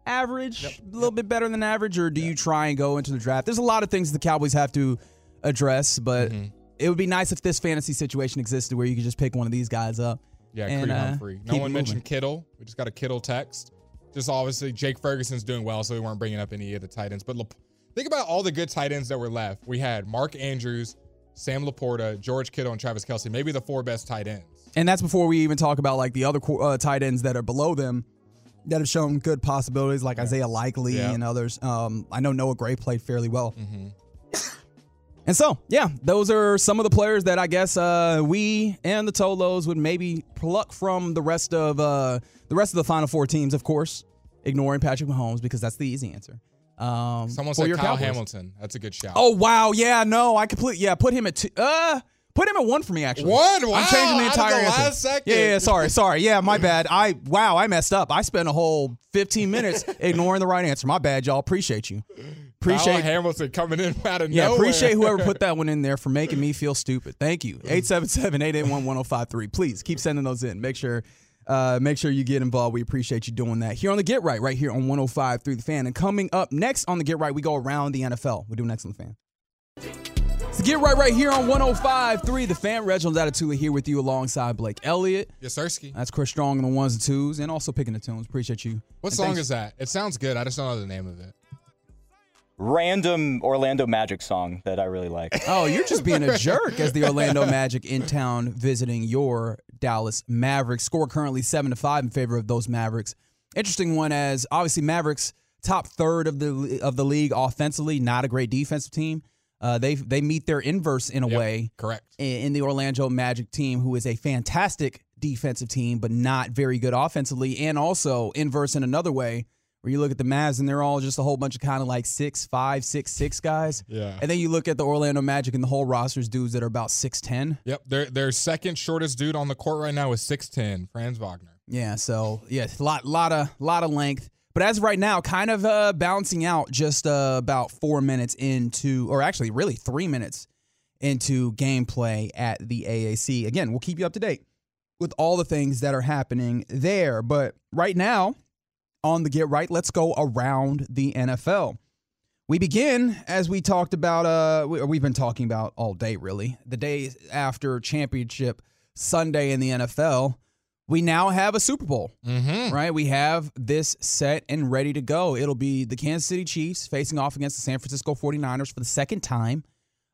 average, a little bit better than average, or do you try and go into the draft? There's a lot of things the Cowboys have to address, but Mm-hmm. it would be nice if this fantasy situation existed where you could just pick one of these guys up. Yeah, and, Creed uh, Humphrey. No one mentioned moving. Kittle. We just got a Kittle text. Just obviously Jake Ferguson's doing well, so we weren't bringing up any of the tight ends. But Lap- think about all the good tight ends that were left. We had Mark Andrews, Sam LaPorta, George Kittle, and Travis Kelce. Maybe the four best tight ends. And that's before we even talk about like the other uh, tight ends that are below them that have shown good possibilities, like Isaiah Likely Yeah. and others. Um, I know Noah Gray played fairly well. Mm-hmm. And so, yeah, those are some of the players that I guess uh, we and the Tolos would maybe pluck from the rest of uh, the rest of the Final Four teams, of course, ignoring Patrick Mahomes because that's the easy answer. Um, Someone said Kyle Cowboys. Hamilton. That's a good shout. Oh wow, yeah, no, I completely yeah, put him at two. Uh, put him at one for me actually. One? Wow. I'm changing the entire the answer. last second. Yeah, yeah, sorry, sorry. Yeah, my bad. I wow, I messed up. I spent a whole 15 minutes ignoring the right answer. My bad, y'all. Appreciate you. Kyle Appreciate Hamilton coming in out of yeah, nowhere. appreciate whoever put that one in there for making me feel stupid. Thank you. 877-881-1053. Please keep sending those in. Make sure uh, make sure you get involved. We appreciate you doing that. Here on the Get Right, right here on 105 through the fan. And coming up next on the Get Right, we go around the NFL. We do next on the fan. So get right right here on 105.3 The Fan. Reginald Adetula here with you alongside Blake Elliott. Yes, Sirski. That's Chris Strong on the ones and twos and also picking the tunes. Appreciate you. What And song thanks- is that? It sounds good. I just don't know the name of it. Random Orlando Magic song that I really like. Oh, you're just being a jerk as the Orlando Magic in town visiting your Dallas Mavericks. Score currently seven to five in favor of those Mavericks. Interesting one as obviously Mavericks top third of the of the league offensively, not a great defensive team. Uh, they they meet their inverse in a Yep, way Correct. in, in the Orlando Magic team, who is a fantastic defensive team, but not very good offensively, and also inverse in another way, where you look at the Mavs and they're all just a whole bunch of kind of like six five, six six guys. Yeah. And then you look at the Orlando Magic and the whole roster's dudes that are about six ten. Yep. Their their second shortest dude on the court right now is 6'10, Franz Wagner. Yeah, so yeah, lot lot of lot of length. But as right now, kind of uh, balancing out just uh, about four minutes into, or actually really three minutes into gameplay at the AAC. Again, we'll keep you up to date with all the things that are happening there. But right now, on the Get Right, let's go around the NFL. We begin as we talked about. Uh, we've been talking about all day, really. The day after championship Sunday in the NFL, we now have a Super Bowl Mm-hmm. right? We have this set and ready to go. It'll be the Kansas City Chiefs facing off against the San Francisco 49ers for the second time,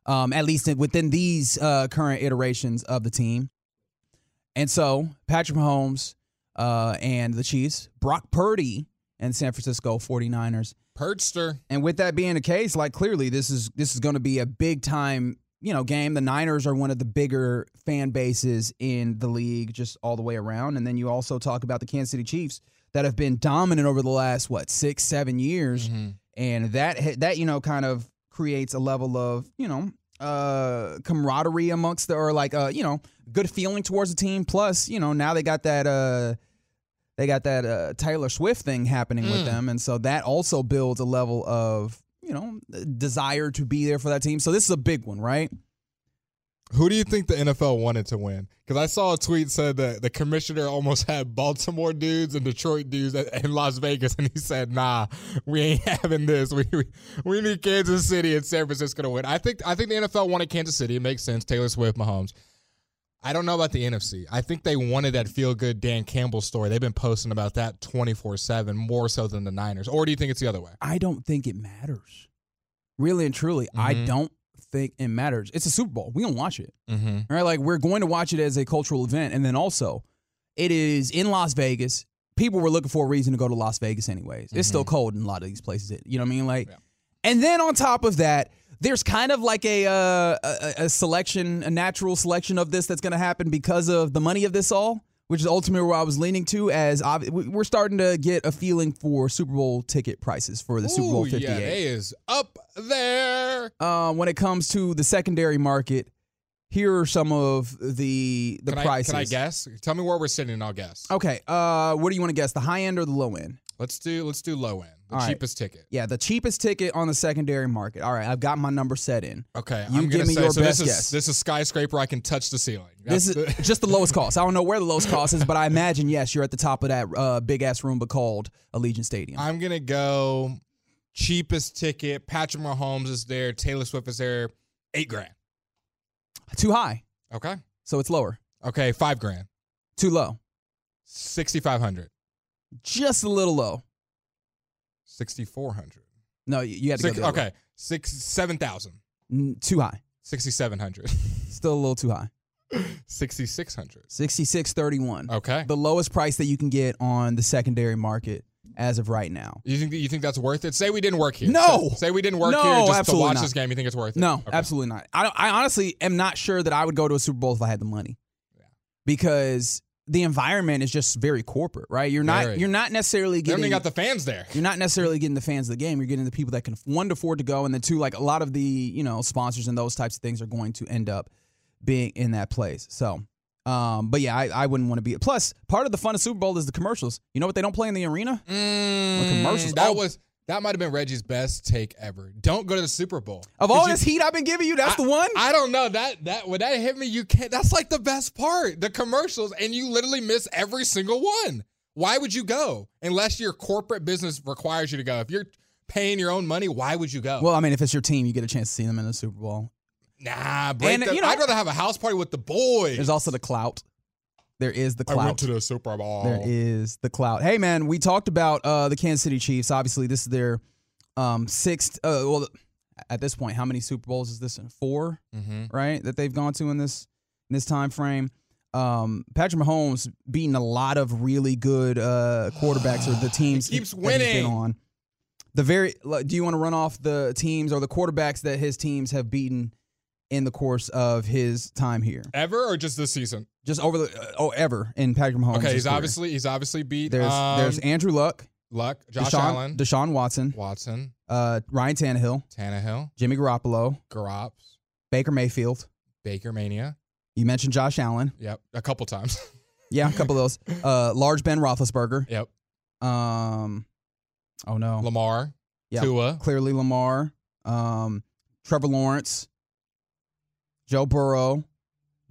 um, at least within these uh, current iterations of the team. And so, Patrick Mahomes uh, and the Chiefs, Brock Purdy and San Francisco 49ers. Purgster. And with that being the case, like clearly this is this is going to be a big time, you know, game. The Niners are one of the bigger fan bases in the league just all the way around. And then you also talk about the Kansas City Chiefs that have been dominant over the last what, 6 7 years. And that that you know kind of creates a level of, you know, uh camaraderie amongst the or like uh, you know, good feeling towards the team plus, you know, now they got that uh they got that uh, Taylor Swift thing happening with them, and so that also builds a level of you know desire to be there for that team. So this is a big one, right? Who do you think the NFL wanted to win? Because I saw a tweet said that the commissioner almost had Baltimore dudes and Detroit dudes in Las Vegas, and he said, "Nah, we ain't having this. We we, we need Kansas City and San Francisco to win." I think I think the NFL wanted Kansas City. It makes sense. Taylor Swift, Mahomes. I don't know about the NFC. I think they wanted that feel good Dan Campbell story. They've been posting about that twenty four seven more so than the Niners. Or do you think it's the other way? I don't think it matters. Really and truly, I Mhm. don't think it matters. It's a Super Bowl. We don't watch it. Mm-hmm. Right? Like we're going to watch it as a cultural event. And then also, it is in Las Vegas. People were looking for a reason to go to Las Vegas anyways. It's still cold in a lot of these places. You know what I mean? Like Yeah. and then on top of that, there's kind of like a, uh, a a selection, a natural selection of this that's going to happen because of the money of this all, which is ultimately where I was leaning to. As we- we're starting to get a feeling for Super Bowl ticket prices for the Super Bowl Ooh, 58 Yeah, they is up there. uh, when it comes to the secondary market, here are some of the the can prices. I, can I guess? Tell me where we're sitting, and I'll guess. Okay. Uh, what do you want to guess? The high end or the low end? Let's do let's do low end, the All right. cheapest ticket. Yeah, the cheapest ticket on the secondary market. All right, I've got my number set in. Okay, You I'm give me say your so. best this is guess. this is skyscraper. I can touch the ceiling. This is the- just the lowest cost. I don't know where the lowest cost is, but I imagine yes, you're at the top of that uh, big ass room, but called Allegiant Stadium. I'm gonna go cheapest ticket. Patrick Mahomes is there. Taylor Swift is there. Eight grand. Too high, Okay. so it's lower. Okay, five grand. Too low, Sixty five hundred. Just a little low. Sixty four hundred. No, you, you had to Six, go. okay, six seven thousand. way. Too high. Sixty seven hundred. Still a little too high. Sixty six hundred. Sixty six thirty one. Okay. the lowest price that you can get on the secondary market as of right now. You think you think that's worth it? Say we didn't work here. No. Say, say we didn't work No, here just to watch not. this game. You think it's worth it? No, Okay. absolutely not. I, I honestly am not sure that I would go to a Super Bowl if I had the money, because the environment is just very corporate, right? You're not Very. you're not necessarily They getting even got the fans there. you're not necessarily getting the fans of the game. You're getting the people that can one to afford to go, and then two, like a lot of the you know sponsors and those types of things are going to end up being in that place. So, um, but yeah, I, I wouldn't want to be. Plus, part of the fun of Super Bowl is the commercials. You know what they don't play in the arena? Mm, commercials. That Oh. was that might have been Reggie's best take ever. Don't go to the Super Bowl. Of all you- this heat I've been giving you, that's I- the one. I don't know that that when that hit me, you can't. That's like the best part, the commercials, and you literally miss every single one. Why would you go unless your corporate business requires you to go? If you're paying your own money, why would you go? well, I mean, if it's your team, you get a chance to see them in the Super Bowl. nah, break and, the- you know- I'd rather have a house party with the boys. There's also the clout. There is the clout. I went to the Super Bowl. There is the clout. Hey, man, we talked about uh, the Kansas City Chiefs. Obviously, this is their um, sixth. Uh, well, at this point, how many Super Bowls is this? in? 4 Mm-hmm. right? That they've gone to in this in this time frame. Um, Patrick Mahomes beating a lot of really good uh, quarterbacks or the teams He keeps that he's been winning. on. The very. Do you want to run off the teams or the quarterbacks that his teams have beaten in the course of his time here? Ever or just this season? Just over the uh, oh ever in Patrick Mahomes. Okay, he's career. obviously he's obviously beat. There's um, there's Andrew Luck, Luck, Josh Deshaun, Allen, Deshaun Watson, Watson, uh, Ryan Tannehill, Tannehill, Jimmy Garoppolo, Garops, Baker Mayfield. Baker Mania. You mentioned Josh Allen. Yep, a couple times. Yeah, a couple of those. Uh, large Ben Roethlisberger. yep, Um, oh no, Lamar, Yeah. Tua, clearly Lamar. Um, Trevor Lawrence, Joe Burrow,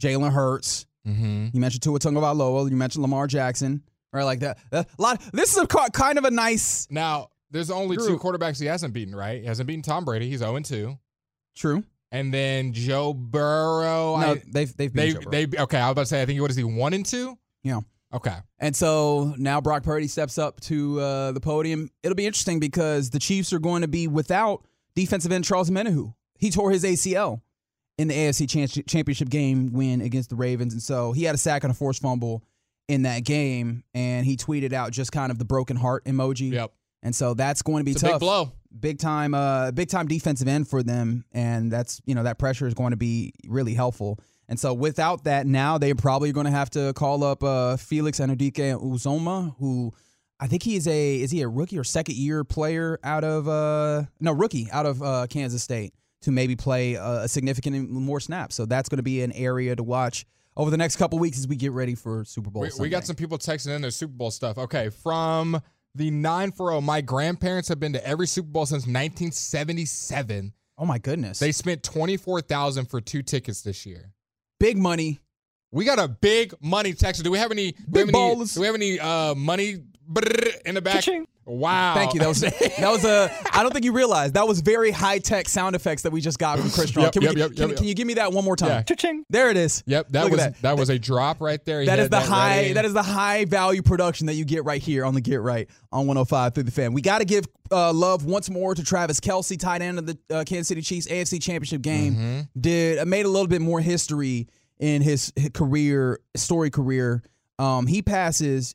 Jalen Hurts. Mm-hmm. You mentioned Tua Tagovailoa. You mentioned Lamar Jackson. Right, like that. A lot. This is a kind of a nice. Now, there's only Drew. two quarterbacks he hasn't beaten, right? He hasn't beaten Tom Brady. He's 0 2. True. And then Joe Burrow. No, I, they've they've they, they, okay, I was about to say, I think, what is he, 1 and 2? Yeah. Okay. And so now Brock Purdy steps up to uh, the podium. It'll be interesting because the Chiefs are going to be without defensive end Charles Omenihu. He tore his ACL in the AFC championship game win against the Ravens. And so he had a sack and a forced fumble in that game. And he tweeted out just kind of the broken heart emoji. Yep. And so that's going to be tough. big blow. Big time, uh, big time defensive end for them, and that's you know that pressure is going to be really helpful. And so without that, now they're probably going to have to call up uh, Felix Anudike-Uzomah, who I think he is a is he a rookie or second year player out of uh, no rookie out of uh, Kansas State to maybe play a, a significant more snaps. So that's going to be an area to watch over the next couple weeks as we get ready for Super Bowl. We, we got some people texting in their Super Bowl stuff. Okay, from the 940, my grandparents have been to every Super Bowl since 1977. Oh my goodness, They spent 24000 for two tickets this year. big money. We got a big money texter. Do we have any do we Big have any, do we have any uh, money in the back? Ka-ching. Wow. Thank you. That was that was a. I don't think you realized that was very high tech sound effects that we just got from Chris Strong. Yep, can, we, yep, yep, can, yep, can you give me that one more time? Yeah. There it is. Yep, that Look was at that. was a drop right there. He That had is the high. ready. That is the high value production that you get right here on the Get Right on 105 through the fan. We got to give uh, love once more to Travis Kelce, tight end of the uh, Kansas City Chiefs AFC Championship game. Mm-hmm. Did uh, made a little bit more history in his, his career, story career. Um, he passes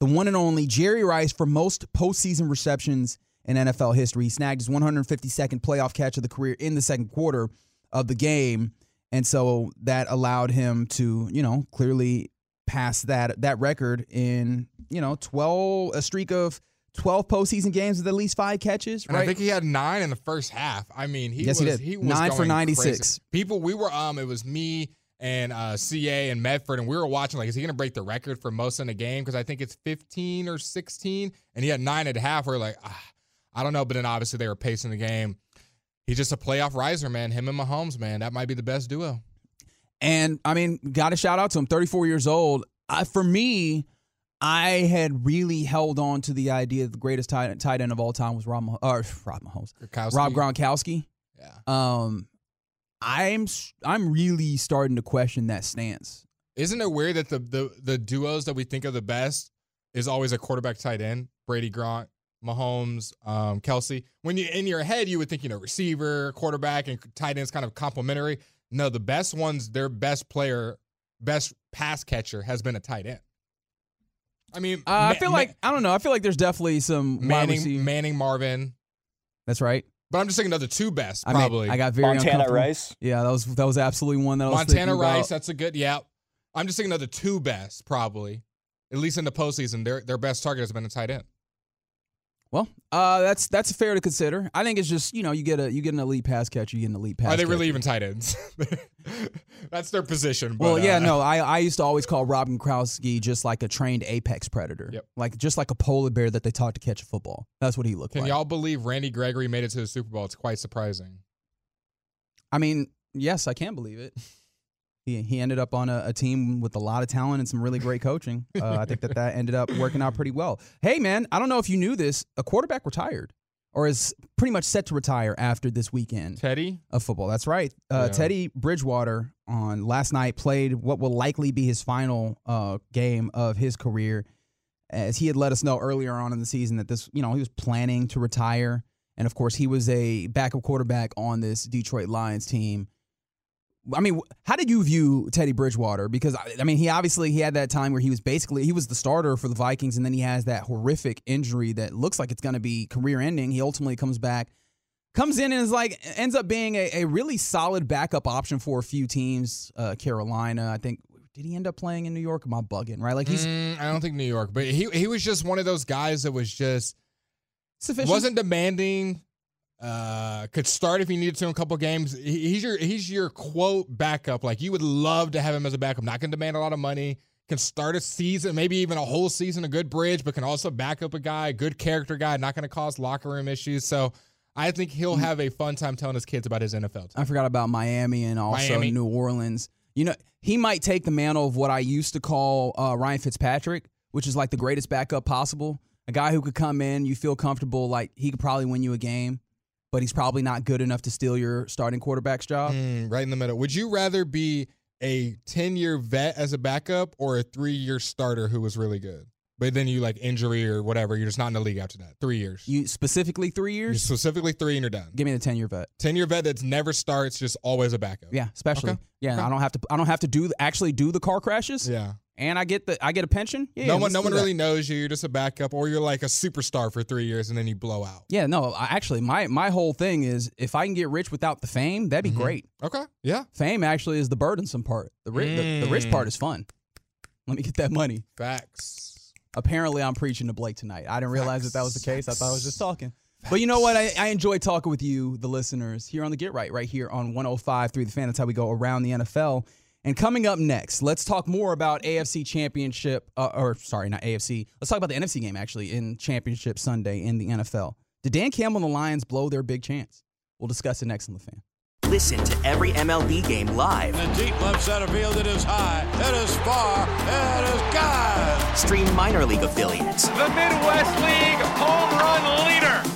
the one and only Jerry Rice for most postseason receptions in NFL history. He snagged his 152nd playoff catch of the career in the second quarter of the game, and so that allowed him to, you know, clearly pass that that record in, you know, 12 a streak of 12 postseason games with at least five catches. And right? I think he had nine in the first half. I mean, he Yes, he was did. was Nine for going 96. crazy. People, we were um, it was me and uh, CA and Medford, and we were watching like, is he going to break the record for most in a game? Because I think it's 15 or 16, and he had nine at half. We are like, ah, I don't know, but then obviously they were pacing the game. He's just a playoff riser, man. Him and Mahomes, man, that might be the best duo. And I mean, got to shout out to him. 34 years old. I, for me, I had really held on to the idea that the greatest tight, tight end of all time was Rob, Mah- or Rob Mahomes, Gronkowski. Rob Gronkowski. Yeah. Um, I'm I'm really starting to question that stance. Isn't it weird that the, the the duos that we think are the best is always a quarterback tight end? Brady Gronk, Mahomes, um, Kelce. When you in your head, you would think, you know, receiver, quarterback, and tight ends kind of complementary. No, the best ones, their best player, best pass catcher has been a tight end. I mean, Uh, I feel like I don't know. I feel like there's definitely some Manning, Manning, Marvin. That's right. But I'm just thinking of the two best, I mean, probably. I got very Montana. Rice. Yeah, that was that was absolutely one that I was Montana thinking Rice, about. that's a good. Yeah, I'm just thinking of the two best, probably. At least in the postseason, their their best target has been a tight end. Well, uh, that's that's fair to consider. I think it's just you know you get a you get an elite pass catcher, you get an elite pass. Are they really catcher. even tight ends? That's their position. But, Well, yeah, uh, no, I, I used to always call Rob Gronkowski just like a trained apex predator, Yep. like just like a polar bear that they taught to catch a football. That's what he looked Can like. Can y'all believe Randy Gregory made it to the Super Bowl? It's quite surprising. I mean, yes, I can believe it. He he ended up on a, a team with a lot of talent and some really great coaching. Uh, I think that that ended up working out pretty well. Hey, man, I don't know if you knew this. A quarterback retired, or is pretty much set to retire after this weekend. Teddy, of football. That's right. Uh, Yeah. Teddy Bridgewater on last night played what will likely be his final uh, game of his career, as he had let us know earlier on in the season that this, you know, he was planning to retire, and of course he was a backup quarterback on this Detroit Lions team. I mean, how did you view Teddy Bridgewater? Because I mean, he obviously he had that time where he was basically he was the starter for the Vikings, and then he has that horrific injury that looks like it's going to be career ending. He ultimately comes back comes in and is like ends up being a, a really solid backup option for a few teams. Uh, Carolina, I think. Did he end up playing in New York? Am I bugging? Right, like he's Mm, I don't think New York, but he he was just one of those guys that was just sufficient. wasn't demanding. Uh, could start if he needed to in a couple games. He's your he's your quote backup. Like you would love to have him as a backup. Not going to demand a lot of money. Can start a season, maybe even a whole season, a good bridge, but can also back up a guy, good character guy, not going to cause locker room issues. So I think he'll Mm. have a fun time telling his kids about his NFL. Time. I forgot about Miami and also Miami. New Orleans. You know, he might take the mantle of what I used to call uh, Ryan Fitzpatrick, which is like the greatest backup possible. A guy who could come in, you feel comfortable, like he could probably win you a game, but he's probably not good enough to steal your starting quarterback's job. Mm, right in the middle. Would you rather be a 10 year vet as a backup or a three year starter who was really good? But then you like injury or whatever, you're just not in the league after that. Three years. You specifically three You're years. specifically three and you're done. Give me the ten year vet. 10 year vet that's never starts, just always a backup. Yeah, especially. Okay. Yeah, Okay. I don't have to. I don't have to do actually do the car crashes. Yeah. And I get the I get a pension. Yeah, no one no one that. really knows you. You're just a backup or you're like a superstar for three years and then you blow out. Yeah, no. I, actually, my my whole thing is if I can get rich without the fame, that'd be Mhm. great. Okay. Yeah. Fame actually is the burdensome part. The, ri- the the rich Mm. part is fun. Let me get that money. Facts. Apparently, I'm preaching to Blake tonight. I didn't realize that that was the case. I thought I was just talking. But you know what? I, I enjoy talking with you, the listeners, here on the Get Right, right here on 105 through the fan. That's how we go around the NFL. And coming up next, let's talk more about AFC Championship, uh, or sorry, not AFC. Let's talk about the NFC game actually in Championship Sunday in the NFL. Did Dan Campbell and the Lions blow their big chance? We'll discuss it next on the fan. Listen to every MLB game live. In the deep left center field, it is high, it is far, it is God. Stream minor league affiliates. The Midwest League home run leader.